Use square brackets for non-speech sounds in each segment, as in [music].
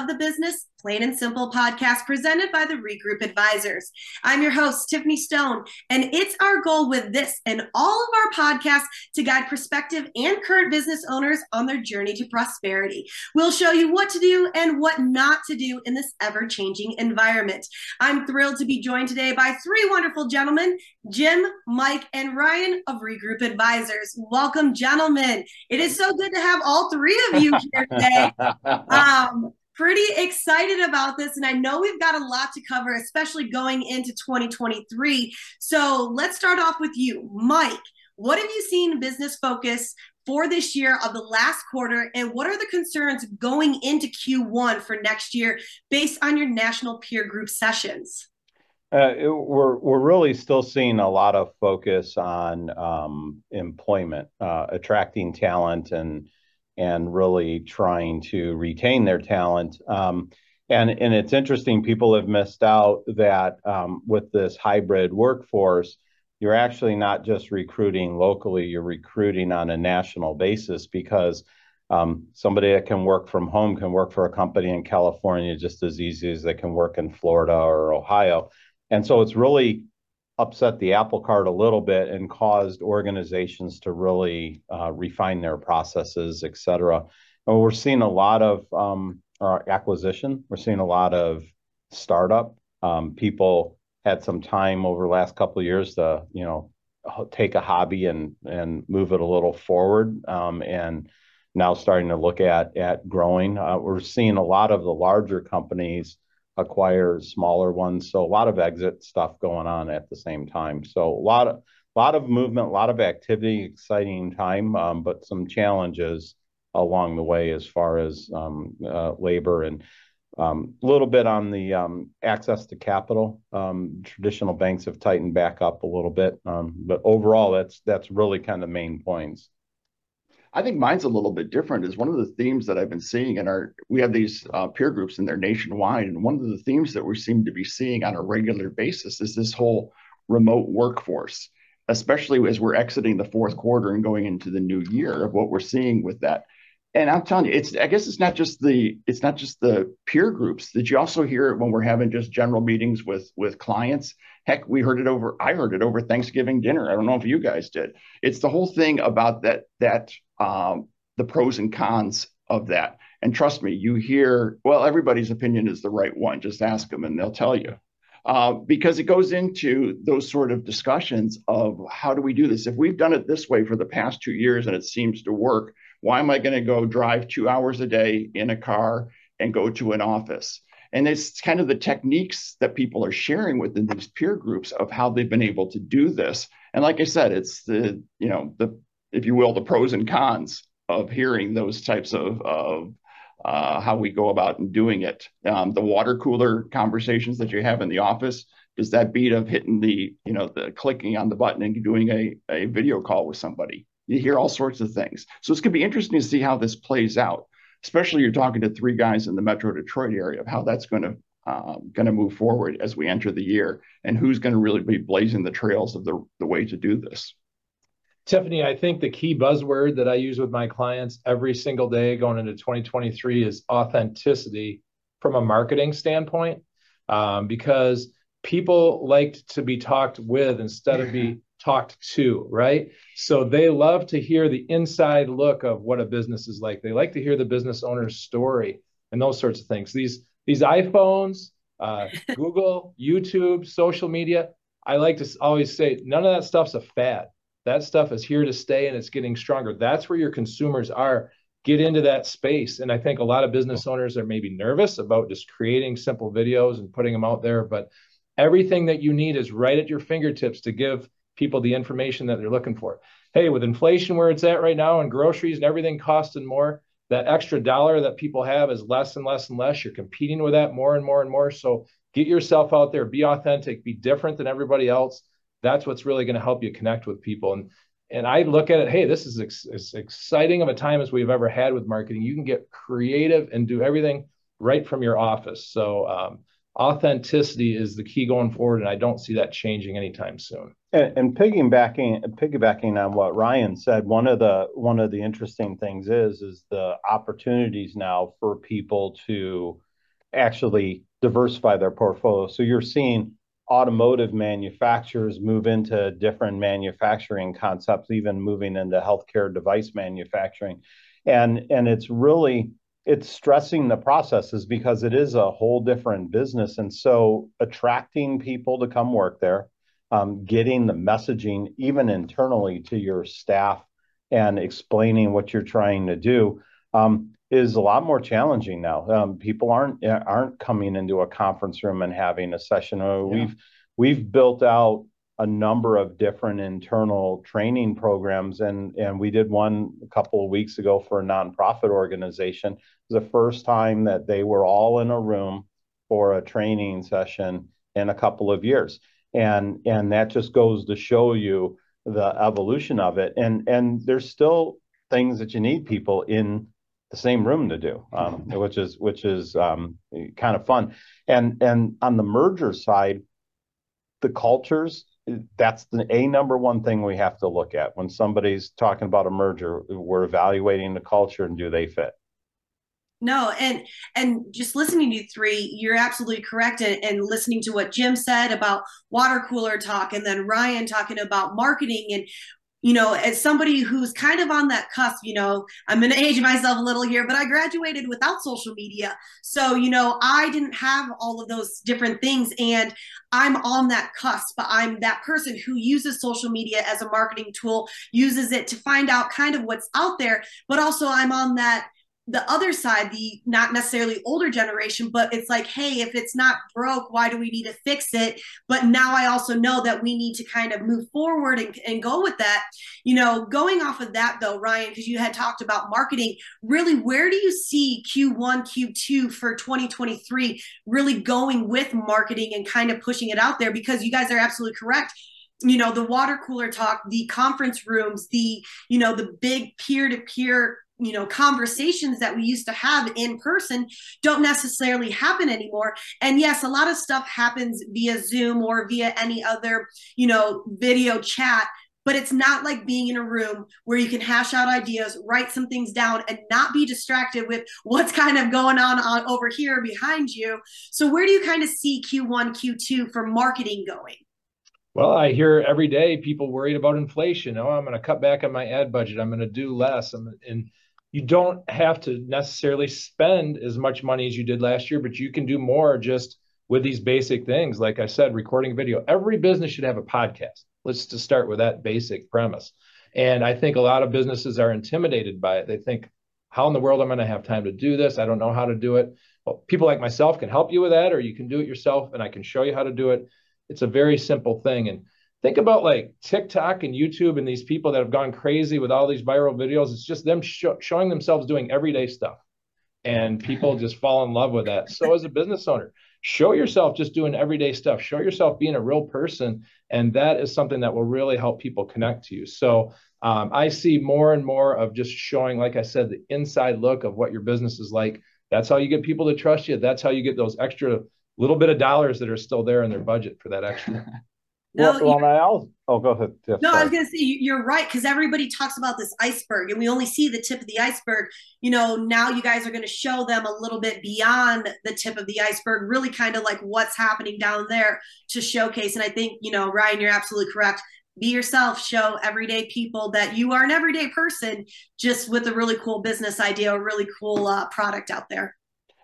of the Business Plain and Simple podcast presented by the Regroup Advisors. I'm your host, Tiffany Stone, and it's our goal with this and all of our podcasts to guide prospective and current business owners on their journey to prosperity. We'll show you what to do and what not to do in this ever changing environment. I'm thrilled to be joined today by three wonderful gentlemen Jim, Mike, and Ryan of Regroup Advisors. Welcome, gentlemen. It is so good to have all three of you here today. [laughs] Um, pretty excited about this. And I know we've got a lot to cover, especially going into 2023. So let's start off with you, Mike. What have you seen business focus for this year of the last quarter? And what are the concerns going into Q1 for next year based on your national peer group sessions? Uh, it, we're we're really still seeing a lot of focus on um, employment, uh, attracting talent, and and really trying to retain their talent. Um, and, and it's interesting, people have missed out that um, with this hybrid workforce, you're actually not just recruiting locally, you're recruiting on a national basis because um, somebody that can work from home can work for a company in California just as easy as they can work in Florida or Ohio. And so it's really upset the apple cart a little bit and caused organizations to really uh, refine their processes, et cetera. And we're seeing a lot of um, acquisition. We're seeing a lot of startup. Um, people had some time over the last couple of years to, you know, take a hobby and and move it a little forward. Um, and now starting to look at at growing. Uh, we're seeing a lot of the larger companies acquire smaller ones. So a lot of exit stuff going on at the same time. So a lot of lot of movement, a lot of activity, exciting time, um, but some challenges along the way as far as um, uh, labor and um, a little bit on the um, access to capital. Um, traditional banks have tightened back up a little bit, um, but overall, that's that's really kind of main points. I think mine's a little bit different. Is one of the themes that I've been seeing in our we have these uh, peer groups and they're nationwide, and one of the themes that we seem to be seeing on a regular basis is this whole remote workforce, especially as we're exiting the fourth quarter and going into the new year of what we're seeing with that. And I'm telling you, it's I guess it's not just the it's not just the peer groups. Did you also hear when we're having just general meetings with with clients? Heck, we heard it over. I heard it over Thanksgiving dinner. I don't know if you guys did. It's the whole thing about that that um, the pros and cons of that. And trust me, you hear, well, everybody's opinion is the right one. Just ask them and they'll tell you. Uh, because it goes into those sort of discussions of how do we do this? If we've done it this way for the past two years and it seems to work, why am I going to go drive two hours a day in a car and go to an office? And it's kind of the techniques that people are sharing within these peer groups of how they've been able to do this. And like I said, it's the, you know, the if you will, the pros and cons of hearing those types of, of uh, how we go about doing it. Um, the water cooler conversations that you have in the office, does that beat of hitting the, you know, the clicking on the button and doing a, a video call with somebody? You hear all sorts of things. So it's going to be interesting to see how this plays out, especially you're talking to three guys in the Metro Detroit area of how that's going to uh, going to move forward as we enter the year and who's going to really be blazing the trails of the, the way to do this. Tiffany, I think the key buzzword that I use with my clients every single day going into 2023 is authenticity from a marketing standpoint, um, because people like to be talked with instead of be [laughs] talked to, right? So they love to hear the inside look of what a business is like. They like to hear the business owner's story and those sorts of things. These these iPhones, uh, [laughs] Google, YouTube, social media. I like to always say none of that stuff's a fad that stuff is here to stay and it's getting stronger. That's where your consumers are. Get into that space. And I think a lot of business owners are maybe nervous about just creating simple videos and putting them out there. But everything that you need is right at your fingertips to give people the information that they're looking for. Hey, with inflation where it's at right now and groceries and everything costing more, that extra dollar that people have is less and less and less. You're competing with that more and more and more. So get yourself out there, be authentic, be different than everybody else that's what's really going to help you connect with people. And and I look at it, hey, this is ex- as exciting of a time as we've ever had with marketing. You can get creative and do everything right from your office. So um, authenticity is the key going forward, and I don't see that changing anytime soon. And, and piggybacking piggybacking on what Ryan said, one of the one of the interesting things is is the opportunities now for people to actually diversify their portfolio. So you're seeing automotive manufacturers move into different manufacturing concepts, even moving into healthcare device manufacturing. And, and it's really it's stressing the processes because it is a whole different business. And so attracting people to come work there, um, getting the messaging even internally to your staff and explaining what you're trying to do um, is a lot more challenging now. Um, people aren't aren't coming into a conference room and having a session. Uh, yeah. We've we've built out a number of different internal training programs, and and we did one a couple of weeks ago for a nonprofit organization. It was the first time that they were all in a room for a training session in a couple of years, and and that just goes to show you the evolution of it. And and there's still things that you need people in the same room to do, um, [laughs] which is which is um, kind of fun. And and on the merger side, the cultures that's the a number one thing we have to look at when somebody's talking about a merger. We're evaluating the culture and do they fit. No, and and just listening to you three, you're absolutely correct. And, and listening to what Jim said about water cooler talk, and then Ryan talking about marketing, and you know, as somebody who's kind of on that cusp, you know, I'm going [laughs] to age myself a little here, but I graduated without social media. So, you know, I didn't have all of those different things. And I'm on that cusp. But I'm that person who uses social media as a marketing tool, uses it to find out kind of what's out there, but also I'm on that the other side, the not necessarily older generation, but it's like, hey, if it's not broke, why do we need to fix it? But now I also know that we need to kind of move forward and, and go with that. You know, going off of that though, Ryan, because you had talked about marketing, really, where do you see Q1, Q2 for 2023 really going with marketing and kind of pushing it out there? Because you guys are absolutely correct you know the water cooler talk the conference rooms the you know the big peer to peer you know conversations that we used to have in person don't necessarily happen anymore and yes a lot of stuff happens via zoom or via any other you know video chat but it's not like being in a room where you can hash out ideas write some things down and not be distracted with what's kind of going on, on over here behind you so where do you kind of see q1 q2 for marketing going well, I hear every day people worried about inflation. Oh, I'm going to cut back on my ad budget. I'm going to do less. I'm, and you don't have to necessarily spend as much money as you did last year, but you can do more just with these basic things. Like I said, recording video. Every business should have a podcast. Let's just start with that basic premise. And I think a lot of businesses are intimidated by it. They think, how in the world am I going to have time to do this? I don't know how to do it. Well, people like myself can help you with that, or you can do it yourself, and I can show you how to do it. It's a very simple thing. And think about like TikTok and YouTube and these people that have gone crazy with all these viral videos. It's just them sh- showing themselves doing everyday stuff. And people just fall in love with that. So, as a business owner, show yourself just doing everyday stuff. Show yourself being a real person. And that is something that will really help people connect to you. So, um, I see more and more of just showing, like I said, the inside look of what your business is like. That's how you get people to trust you. That's how you get those extra little bit of dollars that are still there in their budget for that extra. [laughs] No, well, well I'll, oh, go ahead. Yeah, no, sorry. I was going to say you're right because everybody talks about this iceberg, and we only see the tip of the iceberg. You know, now you guys are going to show them a little bit beyond the tip of the iceberg, really kind of like what's happening down there to showcase. And I think you know, Ryan, you're absolutely correct. Be yourself. Show everyday people that you are an everyday person, just with a really cool business idea, a really cool uh, product out there.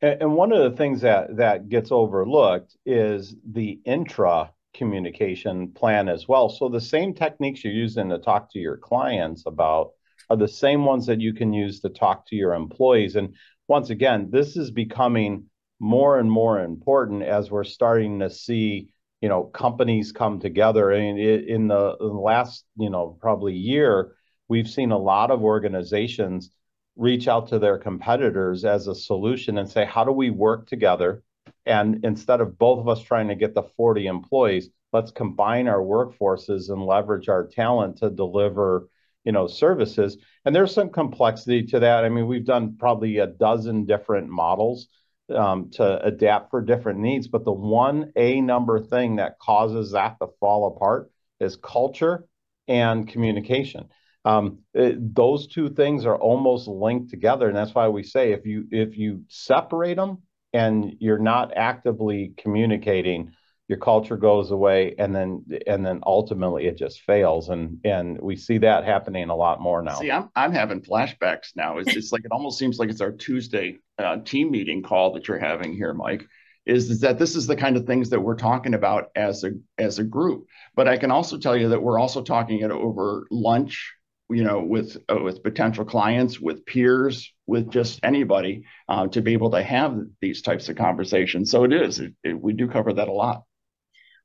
And one of the things that that gets overlooked is the intra communication plan as well. So the same techniques you're using to talk to your clients about are the same ones that you can use to talk to your employees. And once again, this is becoming more and more important as we're starting to see, you know, companies come together. I mean, in the, in the last, you know, probably year, we've seen a lot of organizations reach out to their competitors as a solution and say, how do we work together and instead of both of us trying to get the 40 employees, let's combine our workforces and leverage our talent to deliver, you know, services. And there's some complexity to that. I mean, we've done probably a dozen different models um, to adapt for different needs. But the one A number thing that causes that to fall apart is culture and communication. Um, it, those two things are almost linked together, and that's why we say if you if you separate them, and you're not actively communicating your culture goes away and then and then ultimately it just fails. And and we see that happening a lot more now. See i'm, I'm having flashbacks now. It's just like it almost seems like it's our tuesday uh, team meeting call that you're having here mike is, is that this is the kind of things that we're talking about as a as a group. But i can also tell you that we're also talking it over lunch you know with uh, with potential clients with peers with just anybody uh, to be able to have these types of conversations so it is it, it, we do cover that a lot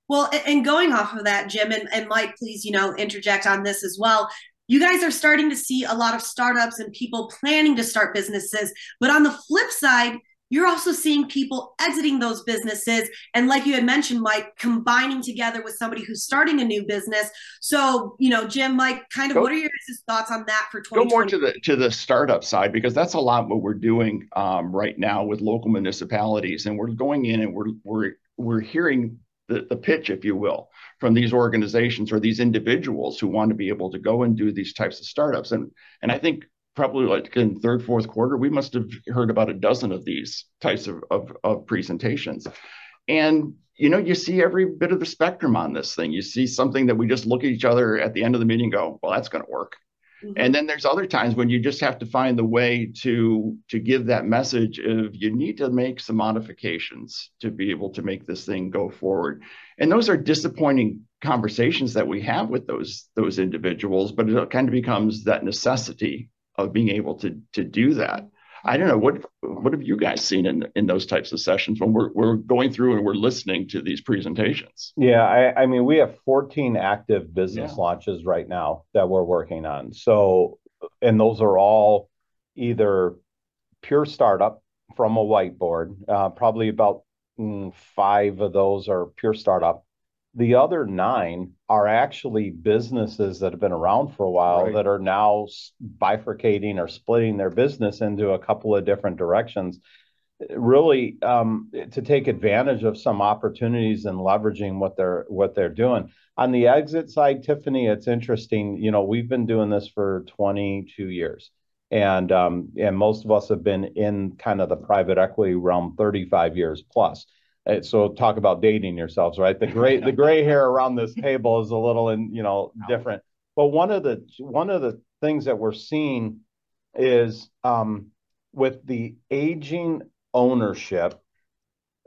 well, and going off of that, Jim and, and Mike, please, you know, interject on this as well. You guys are starting to see a lot of startups and people planning to start businesses. But on the flip side, you're also seeing people exiting those businesses. And like you had mentioned, Mike, combining together with somebody who's starting a new business. So, you know, Jim, Mike, kind of go, what are your thoughts on that for 2020? Go more to the to the startup side because that's a lot what we're doing um, right now with local municipalities. And we're going in and we're we're we're hearing the, the pitch, if you will, from these organizations or these individuals who want to be able to go and do these types of startups. And and I think probably like in third, fourth quarter, we must have heard about a dozen of these types of, of, of presentations. And you know, you see every bit of the spectrum on this thing. You see something that we just look at each other at the end of the meeting and go, well, that's going to work. Mm-hmm. And then there's other times when you just have to find the way to to give that message of you need to make some modifications to be able to make this thing go forward. And those are disappointing conversations that we have with those those individuals, but it kind of becomes that necessity of being able to to do that. I don't know what what have you guys seen in in those types of sessions when we're we're going through and we're listening to these presentations. Yeah, I, I mean we have 14 active business yeah. launches right now that we're working on. So and those are all either pure startup from a whiteboard. Uh, probably about mm, five of those are pure startup. The other nine are actually businesses that have been around for a while right. that are now bifurcating or splitting their business into a couple of different directions. Really um, to take advantage of some opportunities and leveraging what they're what they're doing. On the exit side tiffany it's interesting you know we've been doing this for 22 years. And um, and most of us have been in kind of the private equity realm 35 years plus so talk about dating yourselves, right? The gray the gray hair around this table is a little and you know different. But one of the one of the things that we're seeing is um, with the aging ownership,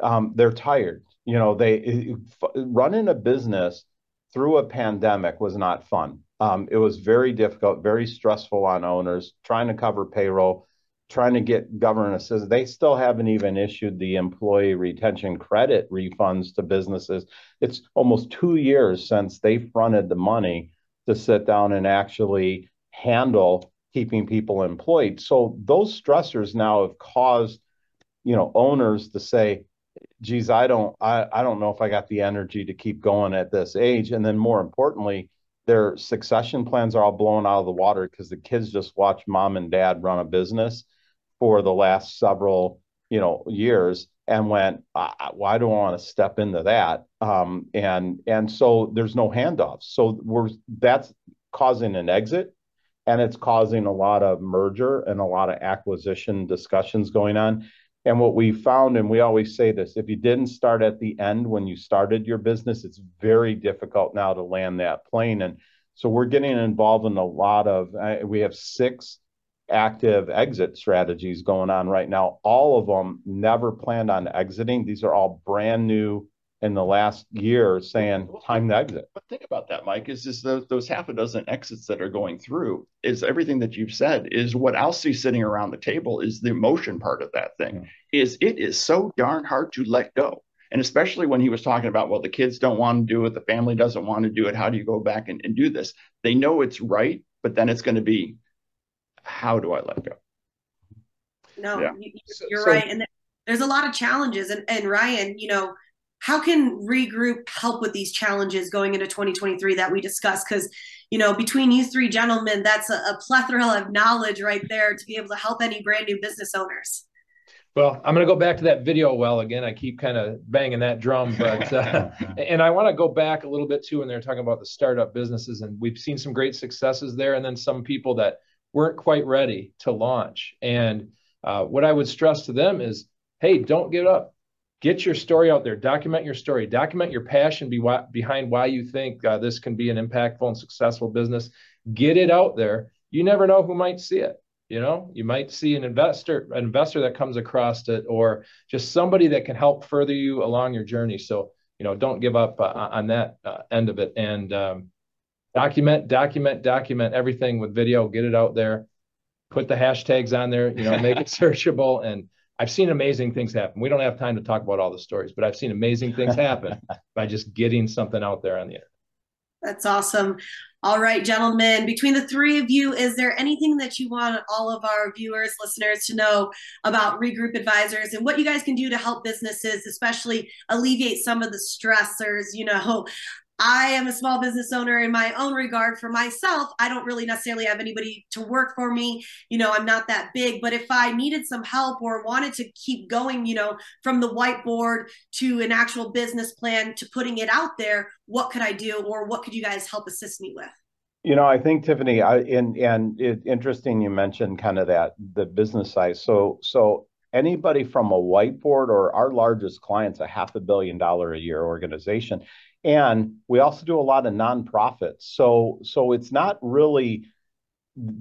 um, they're tired. You know, they running a business through a pandemic was not fun. Um, it was very difficult, very stressful on owners trying to cover payroll trying to get assistance. They still haven't even issued the employee retention credit refunds to businesses. It's almost two years since they fronted the money to sit down and actually handle keeping people employed. So those stressors now have caused, you know, owners to say, geez, I don't, I, I don't know if I got the energy to keep going at this age. And then more importantly, their succession plans are all blown out of the water because the kids just watch mom and dad run a business for the last several you know years and went why do i want to step into that? Um, and and so there's no handoffs. So we're that's causing an exit and it's causing a lot of merger and a lot of acquisition discussions going on. And what we found and we always say this if you didn't start at the end when you started your business it's very difficult now to land that plane. And so we're getting involved in a lot of uh, we have six active exit strategies going on right now. All of them never planned on exiting. These are all brand new in the last year saying time to exit. But think about that, Mike, is just those, those half a dozen exits that are going through is everything that you've said is what I'll see sitting around the table is the emotion part of that thing yeah. is it is so darn hard to let go. And especially when he was talking about, well, the kids don't want to do it, the family doesn't want to do it. How do you go back and, and do this? They know it's right, but then it's going to be how do I let go? No, yeah. you, are so, right. And there's a lot of challenges. And, and Ryan, you know, how can regroup help with these challenges going into 2023 that we discussed? Because, you know, between you three gentlemen, that's a, a plethora of knowledge right there to be able to help any brand new business owners. Well, I'm going to go back to that video well again. I keep kind of banging that drum, but uh, [laughs] and I want to go back a little bit too when they're talking about the startup businesses, and we've seen some great successes there, and then some people that weren't quite ready to launch. And uh, what I would stress to them is hey, don't give up. Get your story out there. Document your story. Document your passion be why, behind why you think uh, this can be an impactful and successful business. Get it out there. You never know who might see it. You know, you might see an investor, an investor that comes across it, or just somebody that can help further you along your journey. So, you know, don't give up uh, on that uh, end of it. And um, document, document, document everything with video. Get it out there. Put the hashtags on there. You know, make it [laughs] searchable. And I've seen amazing things happen. We don't have time to talk about all the stories, but I've seen amazing things happen [laughs] by just getting something out there on the internet. That's awesome. All right, gentlemen, between the three of you, is there anything that you want all of our viewers, listeners to know about Regroup Advisors and what you guys can do to help businesses, especially alleviate some of the stressors? You know, I am a small business owner in my own regard for myself. I don't really necessarily have anybody to work for me. You know, I'm not that big, but if I needed some help or wanted to keep going, you know, from the whiteboard to an actual business plan to putting it out there, what could I do or what could you guys help assist me with? You know, I think Tiffany, I, and and it, interesting you mentioned kind of that the business size. So so anybody from a whiteboard or our largest clients a half a billion dollar a year organization and we also do a lot of nonprofits. So so it's not really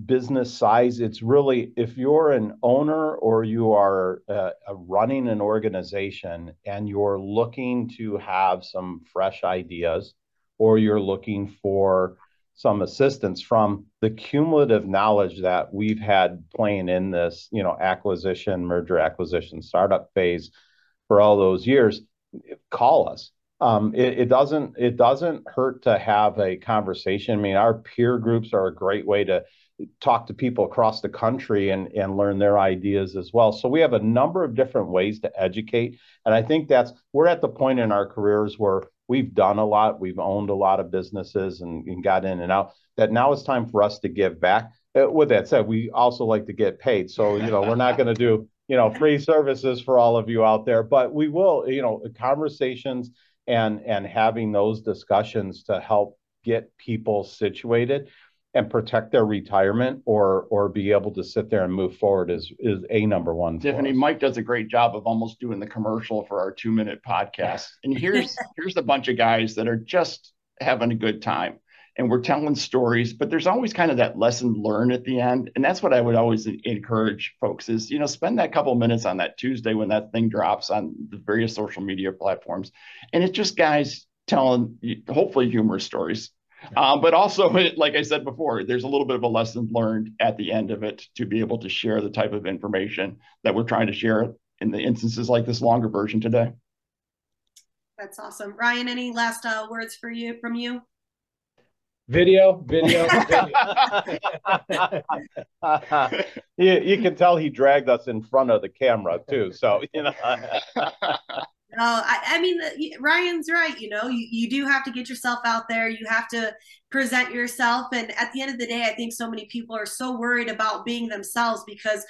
business size. It's really if you're an owner or you are uh, running an organization and you're looking to have some fresh ideas, or you're looking for some assistance from the cumulative knowledge that we've had playing in this, you know, acquisition, merger acquisition, startup phase for all those years, call us um, it, it, doesn't it doesn't hurt to have a conversation. I mean, our peer groups are a great way to talk to people across the country and and learn their ideas as well. So we have a number of different ways to educate, and I think that's we're at the point in our careers where we've done a lot, we've owned a lot of businesses and, and got in and out. That now it's time for us to give back. Uh, with that said, we also like to get paid. So you know, we're not going to do you know free services for all of you out there, but we will you know conversations and and having those discussions to help get people situated and protect their retirement or or be able to sit there and move forward is is a number one. Tiffany, Mike does a great job of almost doing the commercial for our two minute podcast. And here's [laughs] here's a bunch of guys that are just having a good time and we're telling stories, but there's always kind of that lesson learned at the end. And that's what I would always encourage folks is, you know, spend that couple minutes on that Tuesday when that thing drops on the various social media platforms. And it's just guys telling hopefully humorous stories. Um, but also, [laughs] like I said before, there's a little bit of a lesson learned at the end of it to be able to share the type of information that we're trying to share in the instances like this longer version today. That's awesome. Ryan, any last uh, words for you from you? Video, video, [laughs] video. [laughs] you, you can tell he dragged us in front of the camera too. So, you know. [laughs] No, I, I, mean, uh, Ryan's right. You know, you, you do have to get yourself out there. You have to present yourself. And at the end of the day, I think so many people are so worried about being themselves because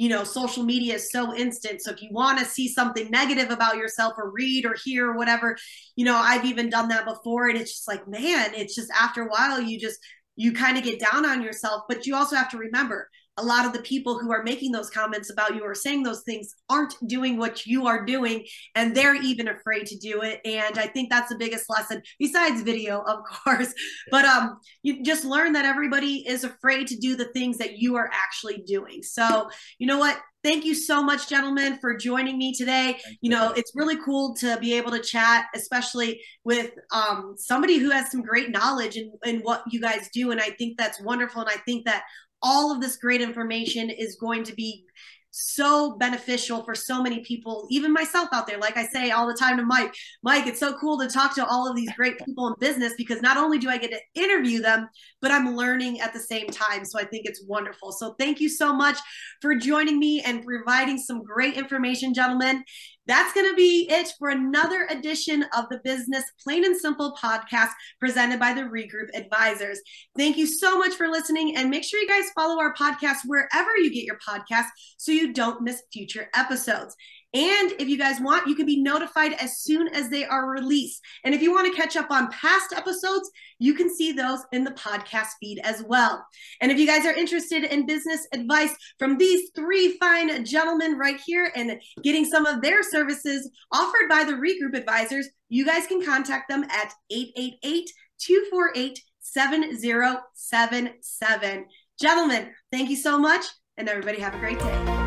you know social media is so instant. So if you want to see something negative about yourself or read or hear or whatever you know i've even done that before. And it's just like man it's just after a while you just you kind of get down on yourself but you also have to remember a lot of the people who are making those comments about you or saying those things aren't doing what you are doing and they're even afraid to do it. And i think that's the biggest lesson besides video of [laughs] course. But um you just learn that everybody is afraid to do the things that you are actually doing. So you know what thank you so much gentlemen for joining me today. You know it's really cool to be able to chat especially with um, somebody who has some great knowledge in, in what you guys do. And i think that's wonderful. And i think that all of this great information is going to be so beneficial for so many people, even myself out there. Like I say all the time to Mike, Mike, it's so cool to talk to all of these great people in business because not only do I get to interview them, but I'm learning at the same time. So I think it's wonderful. So thank you so much for joining me and providing some great information, gentlemen. That's going to be it for another edition of the Business Plain and Simple podcast presented by the Regroup Advisors. Thank you so much for listening and make sure you guys follow our podcast wherever you get your podcast so you don't miss future episodes. And if you guys want, you can be notified as soon as they are released. And if you want to catch up on past episodes, you can see those in the podcast feed as well. And if you guys are interested in business advice from these three fine gentlemen right here and getting some of their services offered by the Regroup Advisors, you guys can contact them at 888 248 7077. Gentlemen, thank you so much, and everybody have a great day.